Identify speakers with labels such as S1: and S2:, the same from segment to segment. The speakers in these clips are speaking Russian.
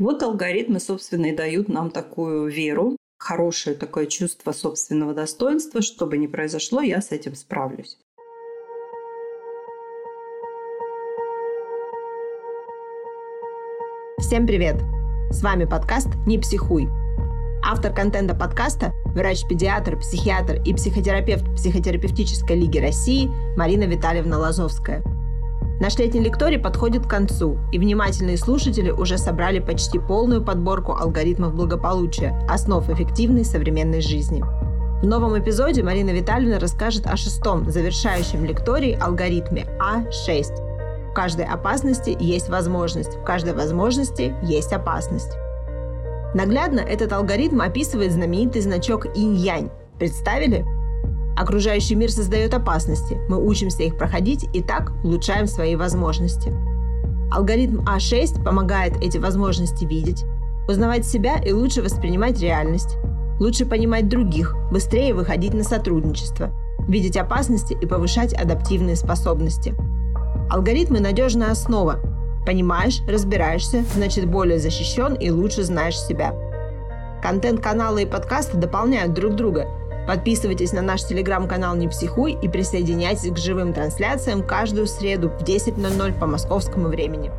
S1: Вот алгоритмы, собственно, и дают нам такую веру, хорошее такое чувство собственного достоинства, что бы ни произошло, я с этим справлюсь.
S2: Всем привет! С вами подкаст «Не психуй». Автор контента подкаста – врач-педиатр, психиатр и психотерапевт Психотерапевтической лиги России Марина Витальевна Лазовская – Наш летний лекторий подходит к концу, и внимательные слушатели уже собрали почти полную подборку алгоритмов благополучия, основ эффективной современной жизни. В новом эпизоде Марина Витальевна расскажет о шестом завершающем лектории алгоритме А6. В каждой опасности есть возможность, в каждой возможности есть опасность. Наглядно этот алгоритм описывает знаменитый значок инь-янь. Представили? Окружающий мир создает опасности, мы учимся их проходить и так улучшаем свои возможности. Алгоритм А6 помогает эти возможности видеть, узнавать себя и лучше воспринимать реальность, лучше понимать других, быстрее выходить на сотрудничество, видеть опасности и повышать адаптивные способности. Алгоритмы – надежная основа. Понимаешь, разбираешься, значит более защищен и лучше знаешь себя. Контент канала и подкаста дополняют друг друга – Подписывайтесь на наш телеграм-канал «Не психуй» и присоединяйтесь к живым трансляциям каждую среду в 10.00 по московскому времени.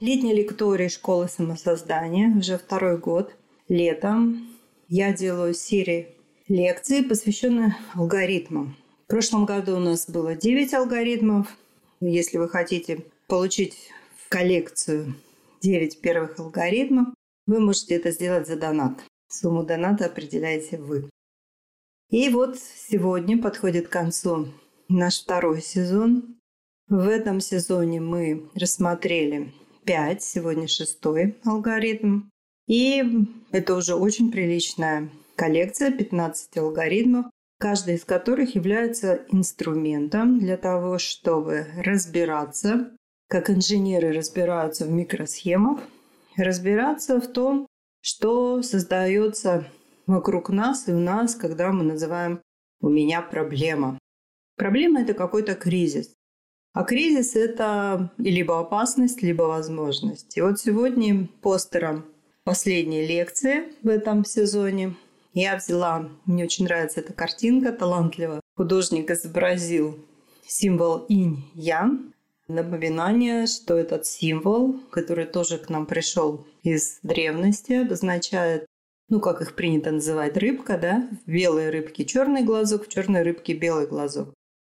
S1: Летний лекторий школы самосоздания уже второй год. Летом я делаю серии лекций, посвященных алгоритмам. В прошлом году у нас было 9 алгоритмов. Если вы хотите получить в коллекцию 9 первых алгоритмов, вы можете это сделать за донат. Сумму доната определяете вы. И вот сегодня подходит к концу наш второй сезон. В этом сезоне мы рассмотрели 5, сегодня шестой алгоритм. И это уже очень приличная коллекция, 15 алгоритмов, каждый из которых является инструментом для того, чтобы разбираться, как инженеры разбираются в микросхемах, разбираться в том, что создается вокруг нас и у нас, когда мы называем «у меня проблема». Проблема – это какой-то кризис. А кризис – это либо опасность, либо возможность. И вот сегодня постером последней лекции в этом сезоне я взяла, мне очень нравится эта картинка, талантливо художник изобразил символ инь-ян, Напоминание, что этот символ, который тоже к нам пришел из древности, обозначает, ну, как их принято называть, рыбка, да? В белой рыбке черный глазок, в черной рыбке белый глазок.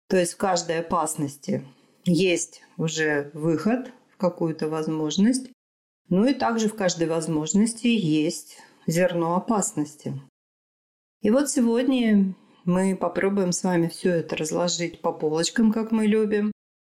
S1: То есть в каждой опасности есть уже выход в какую-то возможность. Ну и также в каждой возможности есть зерно опасности. И вот сегодня мы попробуем с вами все это разложить по полочкам, как мы любим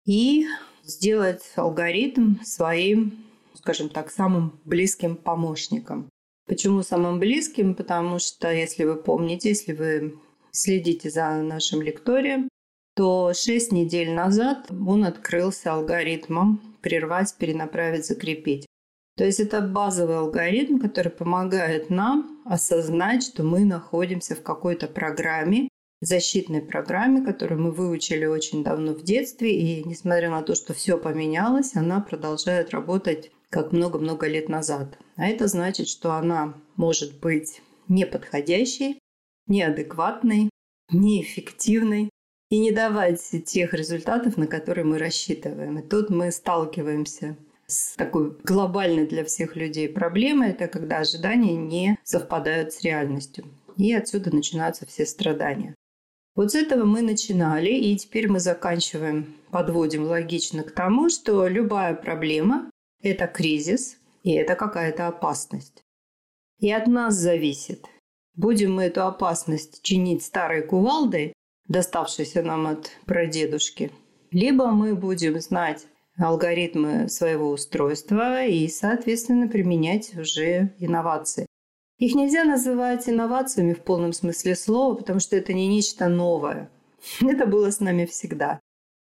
S1: и сделать алгоритм своим, скажем так, самым близким помощником. Почему самым близким? Потому что, если вы помните, если вы следите за нашим лекторием, то 6 недель назад он открылся алгоритмом прервать, перенаправить, закрепить. То есть это базовый алгоритм, который помогает нам осознать, что мы находимся в какой-то программе, защитной программе, которую мы выучили очень давно в детстве. И несмотря на то, что все поменялось, она продолжает работать как много-много лет назад. А это значит, что она может быть неподходящей, неадекватной, неэффективной и не давать тех результатов, на которые мы рассчитываем. И тут мы сталкиваемся с такой глобальной для всех людей проблемой, это когда ожидания не совпадают с реальностью. И отсюда начинаются все страдания. Вот с этого мы начинали, и теперь мы заканчиваем, подводим логично к тому, что любая проблема – это кризис, и это какая-то опасность. И от нас зависит, будем мы эту опасность чинить старой кувалдой, доставшейся нам от прадедушки, либо мы будем знать алгоритмы своего устройства и, соответственно, применять уже инновации. Их нельзя называть инновациями в полном смысле слова, потому что это не нечто новое. Это было с нами всегда.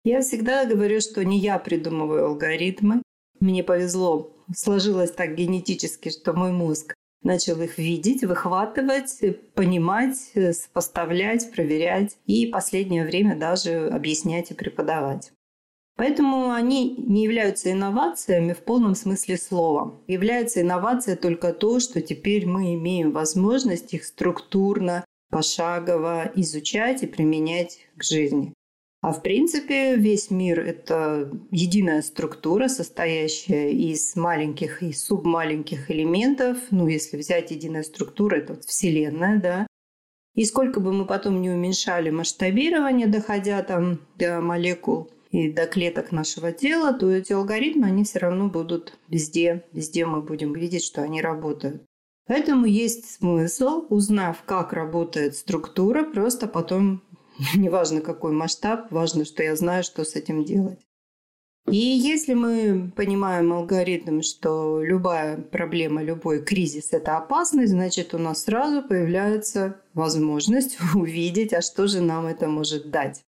S1: Я всегда говорю, что не я придумываю алгоритмы. Мне повезло, сложилось так генетически, что мой мозг начал их видеть, выхватывать, понимать, сопоставлять, проверять и последнее время даже объяснять и преподавать. Поэтому они не являются инновациями в полном смысле слова. Является инновация только то, что теперь мы имеем возможность их структурно, пошагово изучать и применять к жизни. А в принципе весь мир – это единая структура, состоящая из маленьких и субмаленьких элементов. Ну, если взять единая структура, это вот Вселенная, да. И сколько бы мы потом не уменьшали масштабирование, доходя там до молекул и до клеток нашего тела, то эти алгоритмы, они все равно будут везде. Везде мы будем видеть, что они работают. Поэтому есть смысл, узнав, как работает структура, просто потом Неважно, какой масштаб, важно, что я знаю, что с этим делать. И если мы понимаем алгоритм, что любая проблема, любой кризис – это опасность, значит, у нас сразу появляется возможность увидеть, а что же нам это может дать.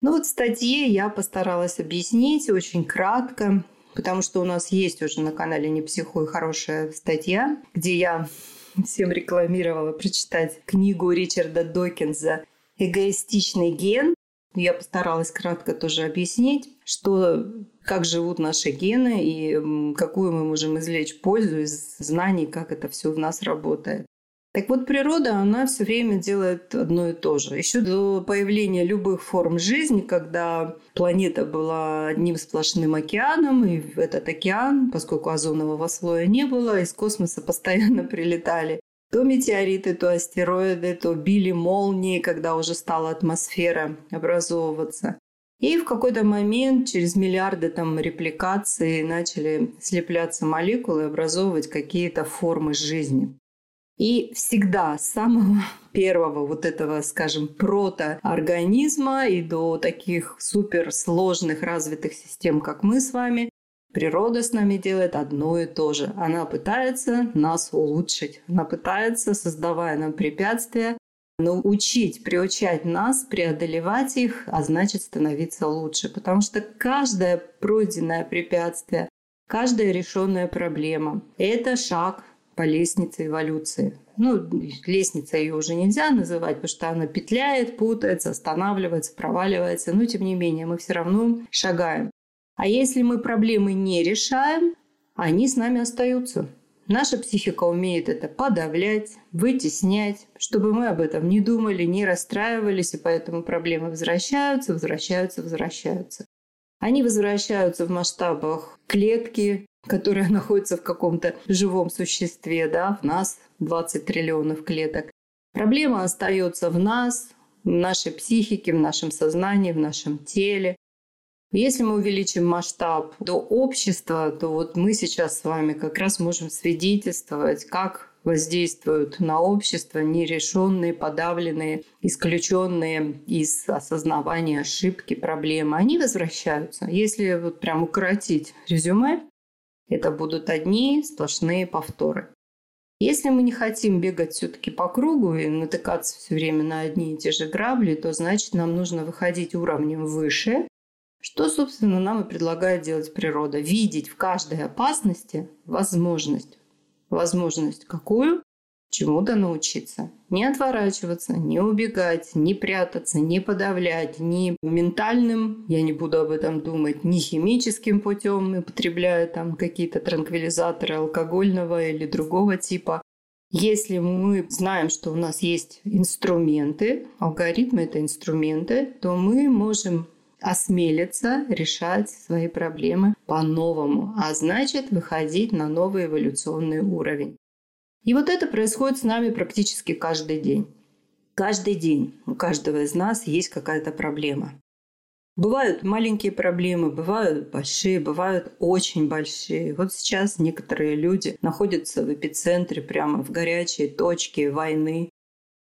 S1: Ну вот в статье я постаралась объяснить очень кратко, потому что у нас есть уже на канале «Не психуй» хорошая статья, где я всем рекламировала прочитать книгу Ричарда Докинза эгоистичный ген. Я постаралась кратко тоже объяснить, что, как живут наши гены и какую мы можем извлечь пользу из знаний, как это все в нас работает. Так вот, природа, она все время делает одно и то же. Еще до появления любых форм жизни, когда планета была одним сплошным океаном, и этот океан, поскольку озонового слоя не было, из космоса постоянно прилетали то метеориты, то астероиды, то били молнии, когда уже стала атмосфера образовываться. И в какой-то момент через миллиарды там репликаций начали слепляться молекулы и образовывать какие-то формы жизни. И всегда с самого первого вот этого, скажем, протоорганизма и до таких суперсложных развитых систем, как мы с вами, Природа с нами делает одно и то же. Она пытается нас улучшить. Она пытается, создавая нам препятствия, научить, приучать нас преодолевать их, а значит становиться лучше. Потому что каждое пройденное препятствие, каждая решенная проблема – это шаг по лестнице эволюции. Ну, лестница ее уже нельзя называть, потому что она петляет, путается, останавливается, проваливается. Но, тем не менее, мы все равно шагаем. А если мы проблемы не решаем, они с нами остаются. Наша психика умеет это подавлять, вытеснять, чтобы мы об этом не думали, не расстраивались, и поэтому проблемы возвращаются, возвращаются, возвращаются. Они возвращаются в масштабах клетки, которая находится в каком-то живом существе, да, в нас 20 триллионов клеток. Проблема остается в нас, в нашей психике, в нашем сознании, в нашем теле. Если мы увеличим масштаб до общества, то вот мы сейчас с вами как раз можем свидетельствовать, как воздействуют на общество нерешенные, подавленные, исключенные из осознавания ошибки, проблемы. Они возвращаются. Если вот прям укоротить резюме, это будут одни сплошные повторы. Если мы не хотим бегать все-таки по кругу и натыкаться все время на одни и те же грабли, то значит нам нужно выходить уровнем выше что, собственно, нам и предлагает делать природа? Видеть в каждой опасности возможность. Возможность какую? Чему-то научиться. Не отворачиваться, не убегать, не прятаться, не подавлять, ни ментальным, я не буду об этом думать, ни химическим путем, употребляя там какие-то транквилизаторы алкогольного или другого типа. Если мы знаем, что у нас есть инструменты, алгоритмы – это инструменты, то мы можем осмелиться решать свои проблемы по-новому, а значит выходить на новый эволюционный уровень. И вот это происходит с нами практически каждый день. Каждый день у каждого из нас есть какая-то проблема. Бывают маленькие проблемы, бывают большие, бывают очень большие. Вот сейчас некоторые люди находятся в эпицентре, прямо в горячей точке войны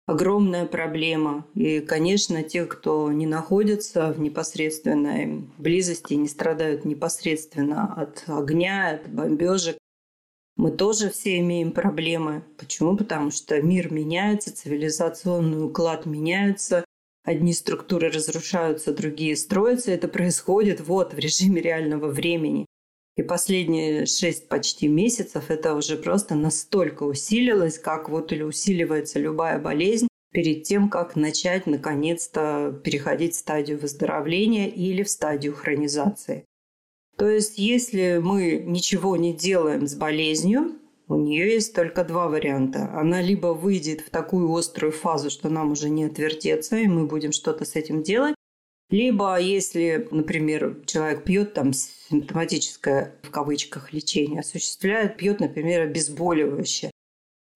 S1: огромная проблема. И, конечно, те, кто не находится в непосредственной близости, не страдают непосредственно от огня, от бомбежек, мы тоже все имеем проблемы. Почему? Потому что мир меняется, цивилизационный уклад меняется, одни структуры разрушаются, другие строятся. Это происходит вот в режиме реального времени. И последние шесть почти месяцев это уже просто настолько усилилось, как вот или усиливается любая болезнь, перед тем, как начать наконец-то переходить в стадию выздоровления или в стадию хронизации. То есть, если мы ничего не делаем с болезнью, у нее есть только два варианта. Она либо выйдет в такую острую фазу, что нам уже не отвертеться, и мы будем что-то с этим делать, либо если, например, человек пьет там симптоматическое в кавычках лечение, осуществляет, пьет, например, обезболивающее,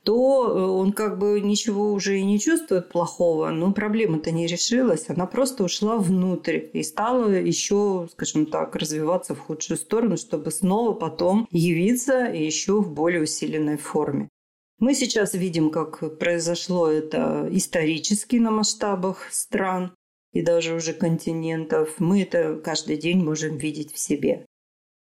S1: то э, он как бы ничего уже и не чувствует плохого, но проблема-то не решилась, она просто ушла внутрь и стала еще, скажем так, развиваться в худшую сторону, чтобы снова потом явиться еще в более усиленной форме. Мы сейчас видим, как произошло это исторически на масштабах стран и даже уже континентов. Мы это каждый день можем видеть в себе.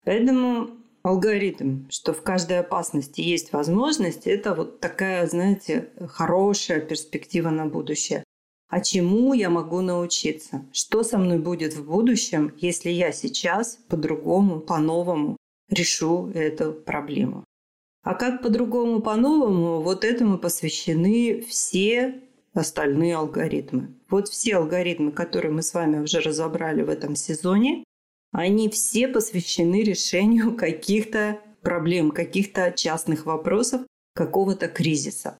S1: Поэтому алгоритм, что в каждой опасности есть возможность, это вот такая, знаете, хорошая перспектива на будущее. А чему я могу научиться? Что со мной будет в будущем, если я сейчас по-другому, по-новому решу эту проблему? А как по-другому, по-новому, вот этому посвящены все остальные алгоритмы. Вот все алгоритмы, которые мы с вами уже разобрали в этом сезоне, они все посвящены решению каких-то проблем, каких-то частных вопросов, какого-то кризиса.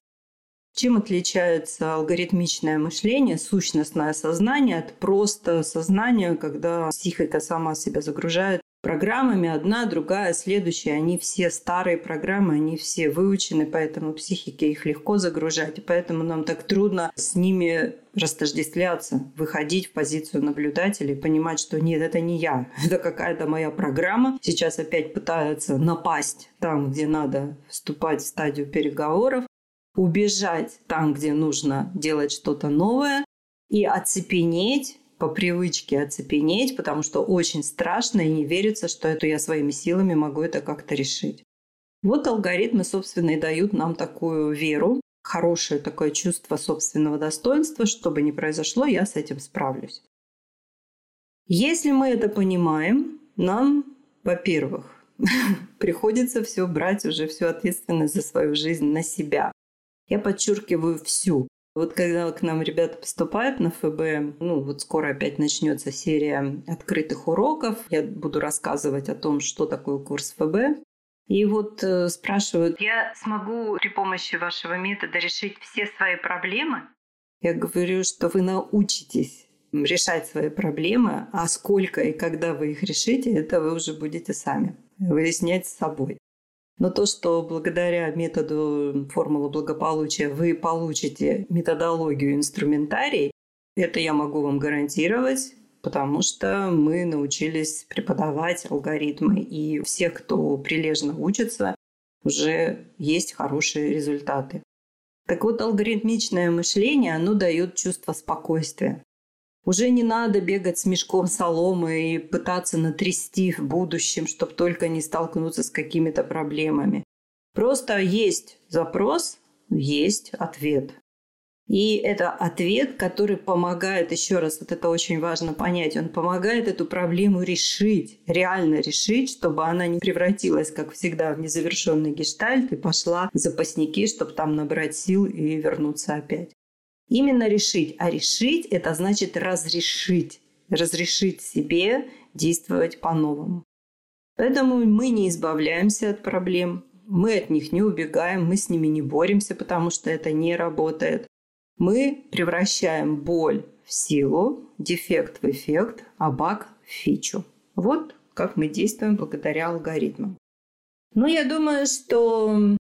S1: Чем отличается алгоритмичное мышление, сущностное сознание от просто сознания, когда психика сама себя загружает программами, одна, другая, следующая. Они все старые программы, они все выучены, поэтому психике их легко загружать. И поэтому нам так трудно с ними растождествляться, выходить в позицию наблюдателя и понимать, что нет, это не я, это какая-то моя программа. Сейчас опять пытается напасть там, где надо вступать в стадию переговоров, убежать там, где нужно делать что-то новое, и оцепенеть по привычке оцепенеть, потому что очень страшно и не верится, что это я своими силами могу это как-то решить. Вот алгоритмы, собственно, и дают нам такую веру, хорошее такое чувство собственного достоинства, что бы ни произошло, я с этим справлюсь. Если мы это понимаем, нам, во-первых, приходится все брать уже всю ответственность за свою жизнь на себя. Я подчеркиваю всю, вот когда к нам ребята поступают на ФБ, ну вот скоро опять начнется серия открытых уроков. Я буду рассказывать о том, что такое курс ФБ. И вот э, спрашивают, я смогу при помощи вашего метода решить все свои проблемы? Я говорю, что вы научитесь решать свои проблемы, а сколько и когда вы их решите, это вы уже будете сами выяснять с собой. Но то, что благодаря методу формулы благополучия вы получите методологию, инструментарий, это я могу вам гарантировать, потому что мы научились преподавать алгоритмы, и у всех, кто прилежно учится, уже есть хорошие результаты. Так вот, алгоритмичное мышление, оно дает чувство спокойствия. Уже не надо бегать с мешком соломы и пытаться натрясти в будущем, чтобы только не столкнуться с какими-то проблемами. Просто есть запрос, есть ответ. И это ответ, который помогает, еще раз, вот это очень важно понять, он помогает эту проблему решить, реально решить, чтобы она не превратилась, как всегда, в незавершенный гештальт и пошла в запасники, чтобы там набрать сил и вернуться опять. Именно решить. А решить – это значит разрешить. Разрешить себе действовать по-новому. Поэтому мы не избавляемся от проблем, мы от них не убегаем, мы с ними не боремся, потому что это не работает. Мы превращаем боль в силу, дефект в эффект, а баг в фичу. Вот как мы действуем благодаря алгоритмам. Ну, я думаю, что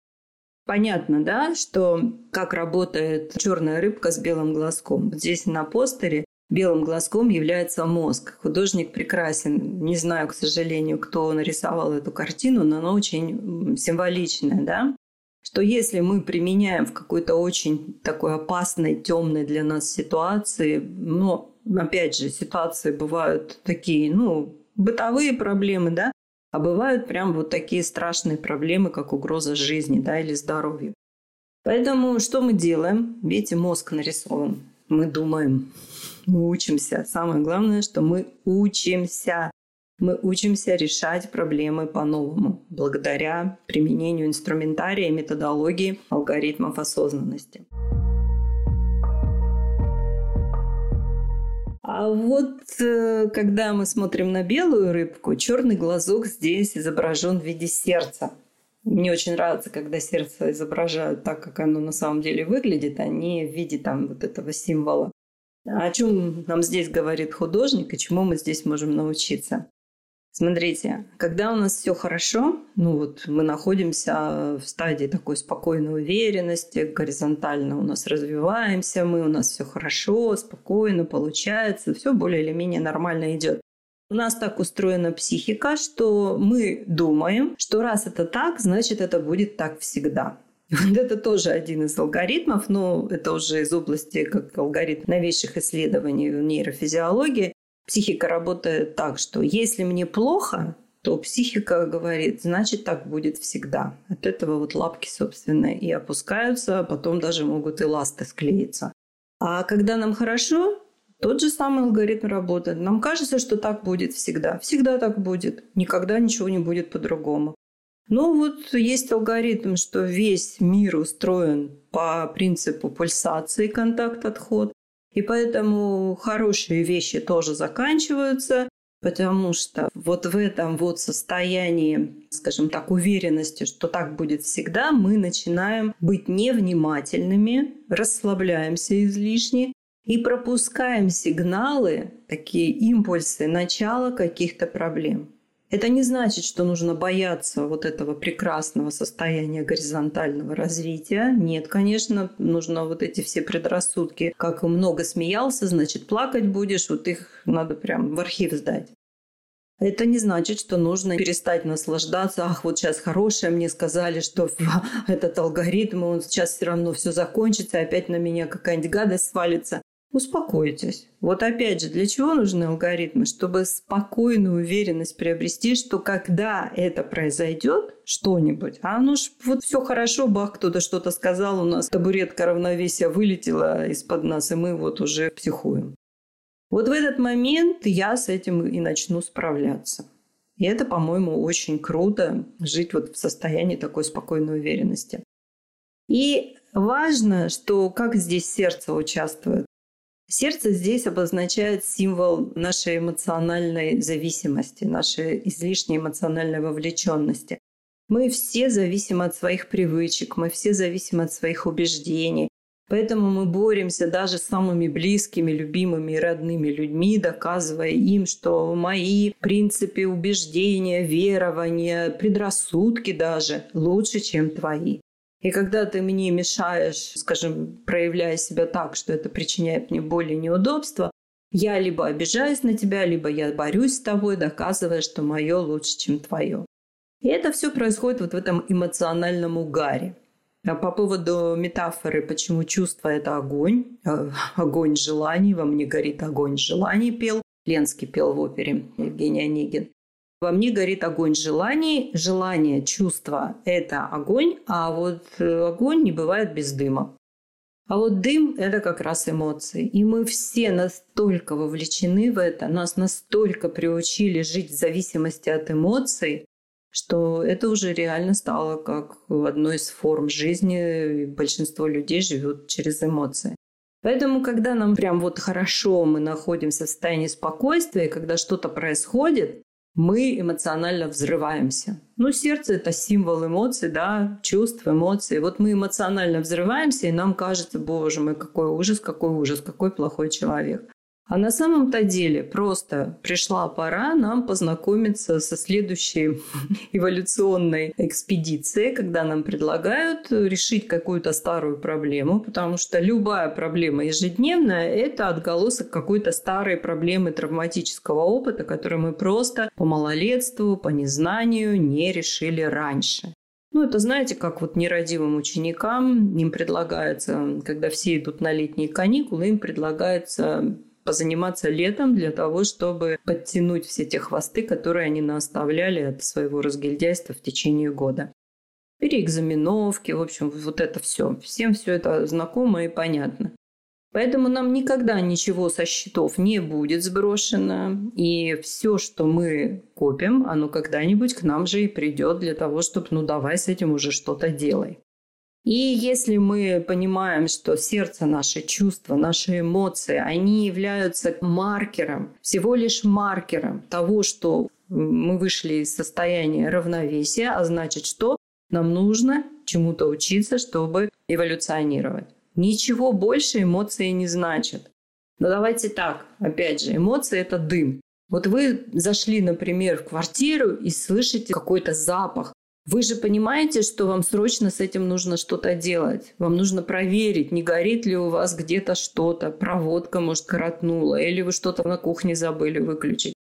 S1: Понятно, да, что как работает черная рыбка с белым глазком. Здесь на постере белым глазком является мозг. Художник прекрасен. Не знаю, к сожалению, кто нарисовал эту картину, но она очень символичная, да? Что если мы применяем в какой-то очень такой опасной, темной для нас ситуации, но, опять же, ситуации бывают такие, ну, бытовые проблемы, да, а бывают прям вот такие страшные проблемы, как угроза жизни да, или здоровью. Поэтому что мы делаем? Видите, мозг нарисован. Мы думаем, мы учимся. Самое главное, что мы учимся. Мы учимся решать проблемы по-новому, благодаря применению инструментария, методологии, алгоритмов осознанности. А вот э, когда мы смотрим на белую рыбку, черный глазок здесь изображен в виде сердца. Мне очень нравится, когда сердце изображают так, как оно на самом деле выглядит, а не в виде там вот этого символа. О чем нам здесь говорит художник и чему мы здесь можем научиться? Смотрите, когда у нас все хорошо, ну вот мы находимся в стадии такой спокойной уверенности, горизонтально у нас развиваемся, мы у нас все хорошо, спокойно получается, все более или менее нормально идет. У нас так устроена психика, что мы думаем, что раз это так, значит это будет так всегда. Вот это тоже один из алгоритмов, но это уже из области как алгоритм новейших исследований в нейрофизиологии. Психика работает так, что если мне плохо, то психика говорит, значит, так будет всегда. От этого вот лапки, собственно, и опускаются, а потом даже могут и ласты склеиться. А когда нам хорошо, тот же самый алгоритм работает. Нам кажется, что так будет всегда. Всегда так будет. Никогда ничего не будет по-другому. Ну вот есть алгоритм, что весь мир устроен по принципу пульсации контакт-отход. И поэтому хорошие вещи тоже заканчиваются, потому что вот в этом вот состоянии, скажем так, уверенности, что так будет всегда, мы начинаем быть невнимательными, расслабляемся излишне и пропускаем сигналы, такие импульсы начала каких-то проблем. Это не значит, что нужно бояться вот этого прекрасного состояния горизонтального развития. Нет, конечно, нужно вот эти все предрассудки, как много смеялся, значит плакать будешь, вот их надо прям в архив сдать. Это не значит, что нужно перестать наслаждаться. Ах, вот сейчас хорошее, мне сказали, что этот алгоритм, он сейчас все равно все закончится, опять на меня какая-нибудь гадость свалится. Успокойтесь. Вот опять же, для чего нужны алгоритмы? Чтобы спокойную уверенность приобрести, что когда это произойдет, что-нибудь, а ну ж вот все хорошо, бах, кто-то что-то сказал, у нас табуретка равновесия вылетела из-под нас, и мы вот уже психуем. Вот в этот момент я с этим и начну справляться. И это, по-моему, очень круто жить вот в состоянии такой спокойной уверенности. И важно, что как здесь сердце участвует. Сердце здесь обозначает символ нашей эмоциональной зависимости, нашей излишней эмоциональной вовлеченности. Мы все зависимы от своих привычек, мы все зависимы от своих убеждений. Поэтому мы боремся даже с самыми близкими, любимыми и родными людьми, доказывая им, что мои принципы, убеждения, верования, предрассудки даже лучше, чем твои. И когда ты мне мешаешь, скажем, проявляя себя так, что это причиняет мне боль и неудобства, я либо обижаюсь на тебя, либо я борюсь с тобой, доказывая, что мое лучше, чем твое. И это все происходит вот в этом эмоциональном угаре. А по поводу метафоры, почему чувство – это огонь, э, огонь желаний, во мне горит огонь желаний, пел Ленский пел в опере Евгений Онегин. Во мне горит огонь желаний. Желание, чувство – это огонь, а вот э, огонь не бывает без дыма. А вот дым – это как раз эмоции. И мы все настолько вовлечены в это, нас настолько приучили жить в зависимости от эмоций, что это уже реально стало как одной из форм жизни. Большинство людей живет через эмоции. Поэтому, когда нам прям вот хорошо, мы находимся в состоянии спокойствия, когда что-то происходит, мы эмоционально взрываемся. Ну, сердце – это символ эмоций, да, чувств, эмоций. Вот мы эмоционально взрываемся, и нам кажется, боже мой, какой ужас, какой ужас, какой плохой человек. А на самом-то деле просто пришла пора нам познакомиться со следующей эволюционной экспедицией, когда нам предлагают решить какую-то старую проблему, потому что любая проблема ежедневная – это отголосок какой-то старой проблемы травматического опыта, которую мы просто по малолетству, по незнанию не решили раньше. Ну, это знаете, как вот нерадивым ученикам им предлагается, когда все идут на летние каникулы, им предлагается позаниматься летом для того, чтобы подтянуть все те хвосты, которые они наставляли от своего разгильдяйства в течение года. Переэкзаменовки, в общем, вот это все. Всем все это знакомо и понятно. Поэтому нам никогда ничего со счетов не будет сброшено. И все, что мы копим, оно когда-нибудь к нам же и придет для того, чтобы, ну давай с этим уже что-то делай. И если мы понимаем, что сердце, наши чувства, наши эмоции, они являются маркером, всего лишь маркером того, что мы вышли из состояния равновесия, а значит, что нам нужно чему-то учиться, чтобы эволюционировать. Ничего больше эмоции не значат. Но давайте так, опять же, эмоции – это дым. Вот вы зашли, например, в квартиру и слышите какой-то запах. Вы же понимаете, что вам срочно с этим нужно что-то делать. Вам нужно проверить, не горит ли у вас где-то что-то, проводка, может, коротнула, или вы что-то на кухне забыли выключить.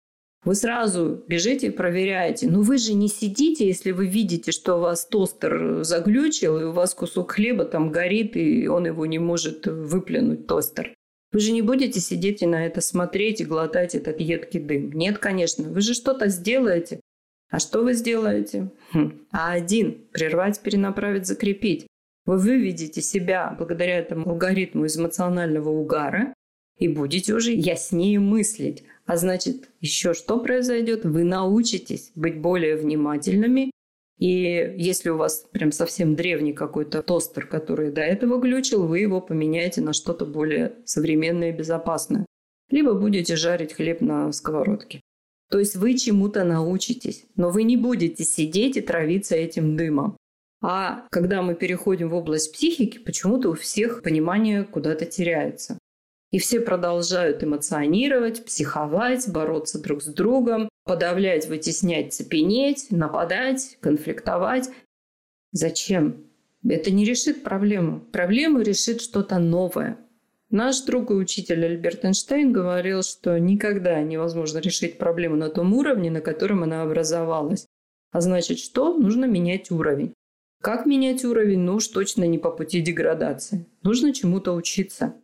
S1: Вы сразу бежите и проверяете. Но вы же не сидите, если вы видите, что у вас тостер заглючил, и у вас кусок хлеба там горит, и он его не может выплюнуть, тостер. Вы же не будете сидеть и на это смотреть и глотать этот едкий дым. Нет, конечно. Вы же что-то сделаете. А что вы сделаете? Хм. А один – прервать, перенаправить, закрепить. Вы выведете себя благодаря этому алгоритму из эмоционального угара и будете уже яснее мыслить. А значит, еще что произойдет? Вы научитесь быть более внимательными. И если у вас прям совсем древний какой-то тостер, который до этого глючил, вы его поменяете на что-то более современное и безопасное. Либо будете жарить хлеб на сковородке. То есть вы чему-то научитесь, но вы не будете сидеть и травиться этим дымом. А когда мы переходим в область психики, почему-то у всех понимание куда-то теряется. И все продолжают эмоционировать, психовать, бороться друг с другом, подавлять, вытеснять, цепенеть, нападать, конфликтовать. Зачем? Это не решит проблему. Проблему решит что-то новое. Наш друг и учитель Альберт Эйнштейн говорил, что никогда невозможно решить проблему на том уровне, на котором она образовалась. А значит, что? Нужно менять уровень. Как менять уровень? Ну уж точно не по пути деградации. Нужно чему-то учиться.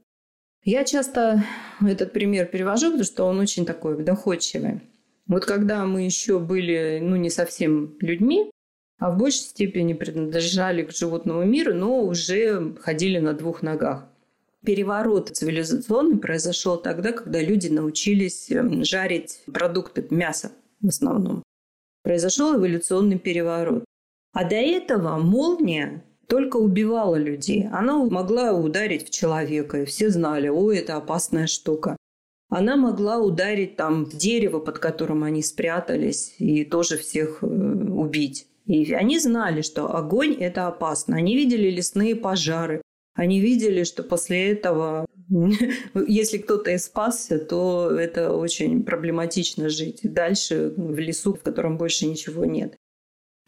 S1: Я часто этот пример перевожу, потому что он очень такой доходчивый. Вот когда мы еще были, ну, не совсем людьми, а в большей степени принадлежали к животному миру, но уже ходили на двух ногах. Переворот цивилизационный произошел тогда, когда люди научились эм, жарить продукты, мясо в основном. Произошел эволюционный переворот. А до этого молния только убивала людей. Она могла ударить в человека, и все знали, о, это опасная штука. Она могла ударить там в дерево, под которым они спрятались, и тоже всех э, убить. И они знали, что огонь – это опасно. Они видели лесные пожары. Они видели, что после этого, если кто-то и спасся, то это очень проблематично жить дальше в лесу, в котором больше ничего нет.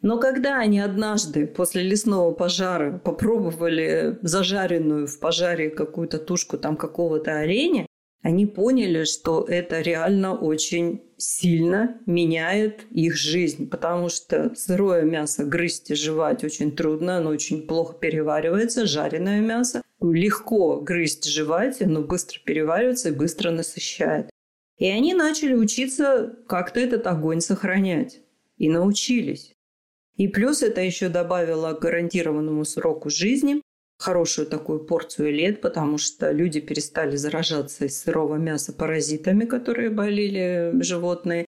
S1: Но когда они однажды после лесного пожара попробовали зажаренную в пожаре какую-то тушку там какого-то оленя, они поняли, что это реально очень сильно меняет их жизнь, потому что сырое мясо грызть и жевать очень трудно, оно очень плохо переваривается, жареное мясо легко грызть жевать, оно быстро переваривается и быстро насыщает. И они начали учиться как-то этот огонь сохранять. И научились. И плюс это еще добавило к гарантированному сроку жизни хорошую такую порцию лет, потому что люди перестали заражаться из сырого мяса паразитами, которые болели животные,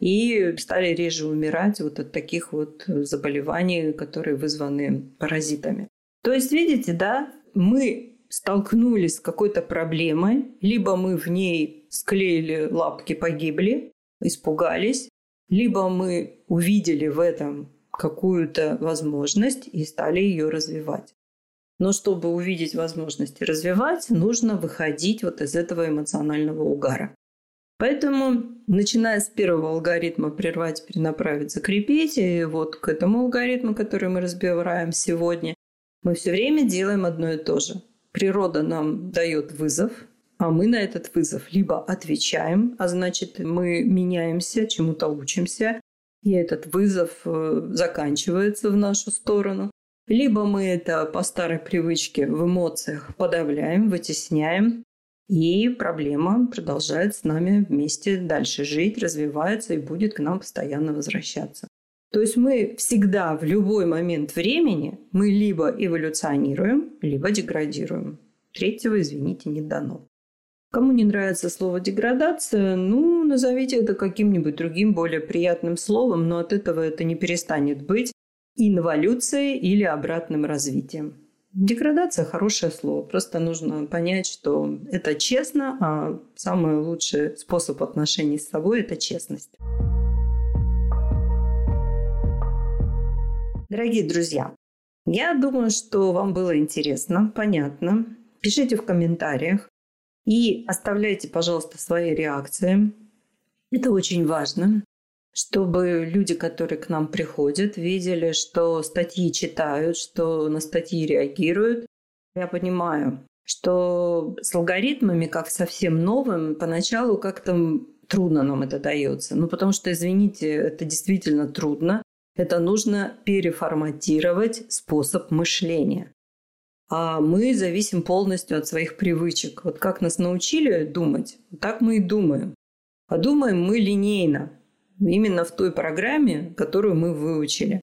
S1: и стали реже умирать вот от таких вот заболеваний, которые вызваны паразитами. То есть, видите, да, мы столкнулись с какой-то проблемой, либо мы в ней склеили лапки, погибли, испугались, либо мы увидели в этом какую-то возможность и стали ее развивать. Но чтобы увидеть возможности развивать, нужно выходить вот из этого эмоционального угара. Поэтому, начиная с первого алгоритма прервать, перенаправить, закрепить, и вот к этому алгоритму, который мы разбираем сегодня, мы все время делаем одно и то же. Природа нам дает вызов, а мы на этот вызов либо отвечаем, а значит мы меняемся, чему-то учимся, и этот вызов э, заканчивается в нашу сторону. Либо мы это по старой привычке в эмоциях подавляем, вытесняем, и проблема продолжает с нами вместе дальше жить, развивается и будет к нам постоянно возвращаться. То есть мы всегда в любой момент времени мы либо эволюционируем, либо деградируем. Третьего, извините, не дано. Кому не нравится слово деградация, ну, назовите это каким-нибудь другим, более приятным словом, но от этого это не перестанет быть инволюцией или обратным развитием. Деградация – хорошее слово. Просто нужно понять, что это честно, а самый лучший способ отношений с собой – это честность. Дорогие друзья, я думаю, что вам было интересно, понятно. Пишите в комментариях и оставляйте, пожалуйста, свои реакции. Это очень важно, чтобы люди, которые к нам приходят, видели, что статьи читают, что на статьи реагируют. Я понимаю, что с алгоритмами, как совсем новым, поначалу как-то трудно нам это дается. Ну, потому что, извините, это действительно трудно. Это нужно переформатировать способ мышления. А мы зависим полностью от своих привычек. Вот как нас научили думать, так мы и думаем. А думаем мы линейно, именно в той программе, которую мы выучили.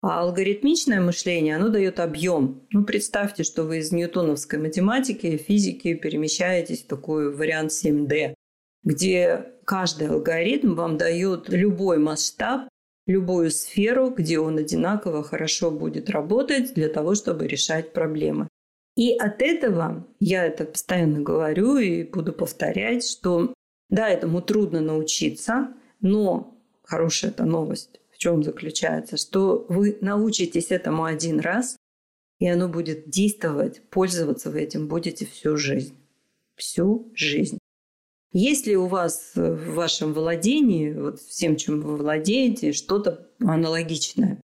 S1: А алгоритмичное мышление, оно дает объем. Ну, представьте, что вы из ньютоновской математики, физики перемещаетесь в такой вариант 7D, где каждый алгоритм вам дает любой масштаб любую сферу, где он одинаково хорошо будет работать для того, чтобы решать проблемы. И от этого, я это постоянно говорю и буду повторять, что да, этому трудно научиться, но хорошая эта новость в чем заключается, что вы научитесь этому один раз, и оно будет действовать, пользоваться вы этим будете всю жизнь. Всю жизнь. Есть ли у вас в вашем владении, вот всем, чем вы владеете, что-то аналогичное?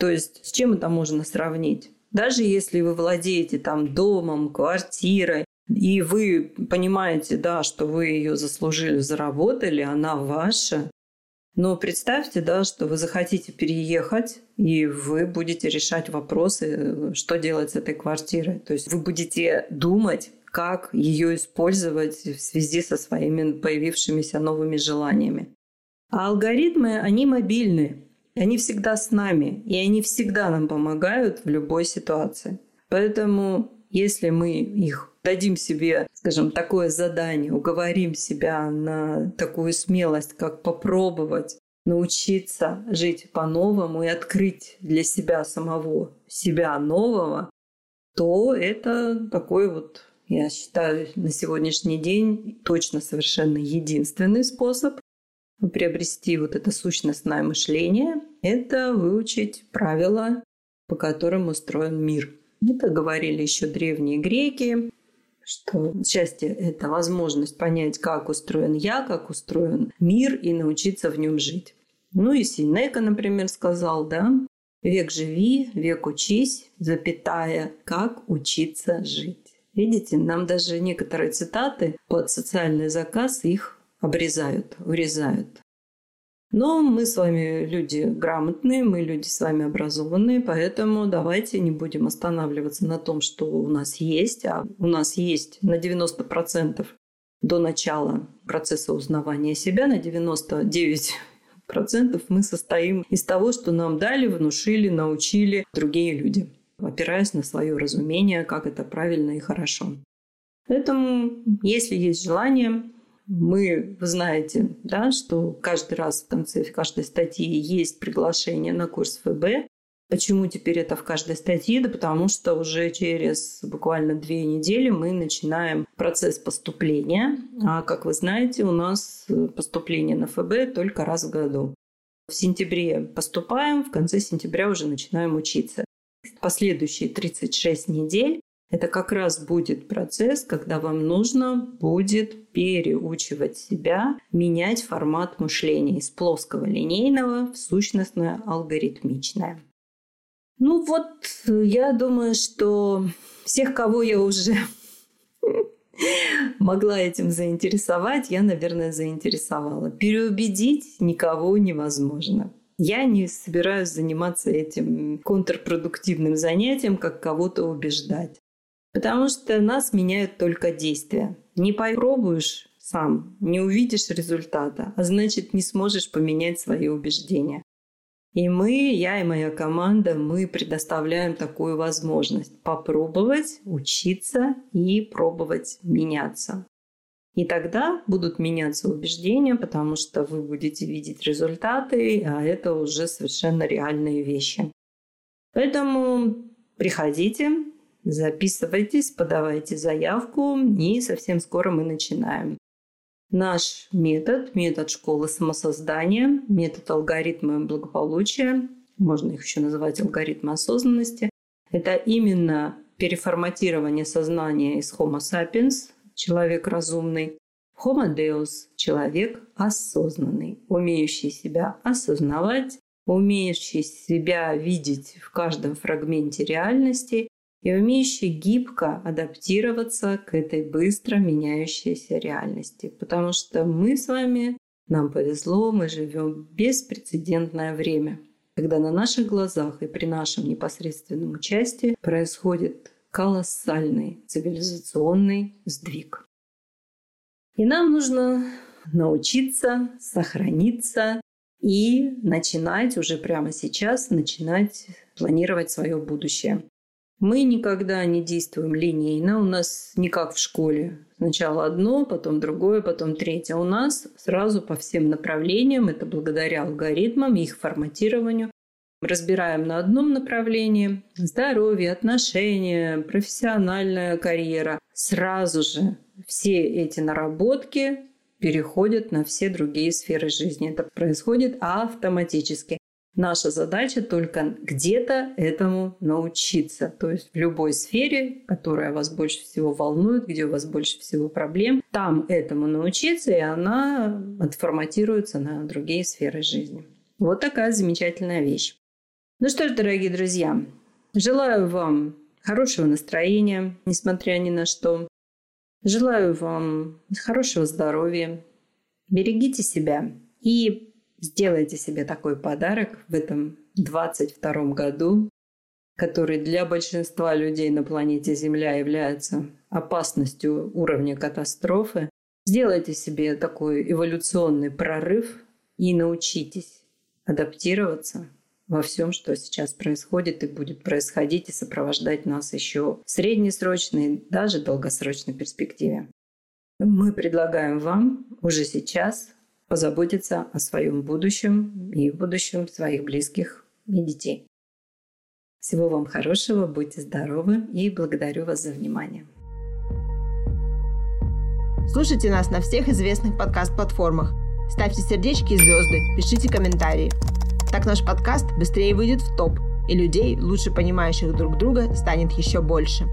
S1: То есть с чем это можно сравнить? Даже если вы владеете там домом, квартирой, и вы понимаете, да, что вы ее заслужили, заработали, она ваша, но представьте, да, что вы захотите переехать, и вы будете решать вопросы, что делать с этой квартирой. То есть вы будете думать, как ее использовать в связи со своими появившимися новыми желаниями. А алгоритмы, они мобильны, они всегда с нами, и они всегда нам помогают в любой ситуации. Поэтому если мы их дадим себе, скажем, такое задание, уговорим себя на такую смелость, как попробовать научиться жить по-новому и открыть для себя самого себя нового, то это такой вот я считаю, на сегодняшний день точно совершенно единственный способ приобрести вот это сущностное мышление – это выучить правила, по которым устроен мир. Это говорили еще древние греки, что счастье – это возможность понять, как устроен я, как устроен мир и научиться в нем жить. Ну и Синека, например, сказал, да, «Век живи, век учись, запятая, как учиться жить». Видите, нам даже некоторые цитаты под социальный заказ их обрезают, урезают. Но мы с вами люди грамотные, мы люди с вами образованные, поэтому давайте не будем останавливаться на том, что у нас есть, а у нас есть на 90% до начала процесса узнавания себя, на 99% мы состоим из того, что нам дали, внушили, научили другие люди опираясь на свое разумение, как это правильно и хорошо. Поэтому, если есть желание, мы, вы знаете, да, что каждый раз в конце каждой статьи есть приглашение на курс ФБ. Почему теперь это в каждой статье? Да потому что уже через буквально две недели мы начинаем процесс поступления. А как вы знаете, у нас поступление на ФБ только раз в году. В сентябре поступаем, в конце сентября уже начинаем учиться последующие 36 недель это как раз будет процесс, когда вам нужно будет переучивать себя, менять формат мышления из плоского линейного в сущностное алгоритмичное. Ну вот, я думаю, что всех, кого я уже могла этим заинтересовать, я, наверное, заинтересовала. Переубедить никого невозможно. Я не собираюсь заниматься этим контрпродуктивным занятием, как кого-то убеждать. Потому что нас меняют только действия. Не попробуешь сам, не увидишь результата, а значит не сможешь поменять свои убеждения. И мы, я и моя команда, мы предоставляем такую возможность попробовать, учиться и пробовать меняться. И тогда будут меняться убеждения, потому что вы будете видеть результаты, а это уже совершенно реальные вещи. Поэтому приходите, записывайтесь, подавайте заявку, и совсем скоро мы начинаем. Наш метод, метод школы самосоздания, метод алгоритма благополучия, можно их еще называть алгоритмы осознанности, это именно переформатирование сознания из Homo sapiens, человек разумный, Homo Deus – человек осознанный, умеющий себя осознавать, умеющий себя видеть в каждом фрагменте реальности и умеющий гибко адаптироваться к этой быстро меняющейся реальности. Потому что мы с вами, нам повезло, мы живем беспрецедентное время, когда на наших глазах и при нашем непосредственном участии происходит колоссальный цивилизационный сдвиг. И нам нужно научиться сохраниться и начинать уже прямо сейчас, начинать планировать свое будущее. Мы никогда не действуем линейно, у нас не как в школе. Сначала одно, потом другое, потом третье. У нас сразу по всем направлениям, это благодаря алгоритмам, их форматированию. Разбираем на одном направлении здоровье, отношения, профессиональная карьера. Сразу же все эти наработки переходят на все другие сферы жизни. Это происходит автоматически. Наша задача только где-то этому научиться. То есть в любой сфере, которая вас больше всего волнует, где у вас больше всего проблем, там этому научиться, и она отформатируется на другие сферы жизни. Вот такая замечательная вещь. Ну что ж, дорогие друзья, желаю вам хорошего настроения, несмотря ни на что. Желаю вам хорошего здоровья. Берегите себя и сделайте себе такой подарок в этом 22 году, который для большинства людей на планете Земля является опасностью уровня катастрофы. Сделайте себе такой эволюционный прорыв и научитесь адаптироваться во всем, что сейчас происходит и будет происходить и сопровождать нас еще в среднесрочной, даже долгосрочной перспективе. Мы предлагаем вам уже сейчас позаботиться о своем будущем и будущем своих близких и детей. Всего вам хорошего, будьте здоровы и благодарю вас за внимание.
S2: Слушайте нас на всех известных подкаст-платформах. Ставьте сердечки и звезды, пишите комментарии. Так наш подкаст быстрее выйдет в топ, и людей, лучше понимающих друг друга, станет еще больше.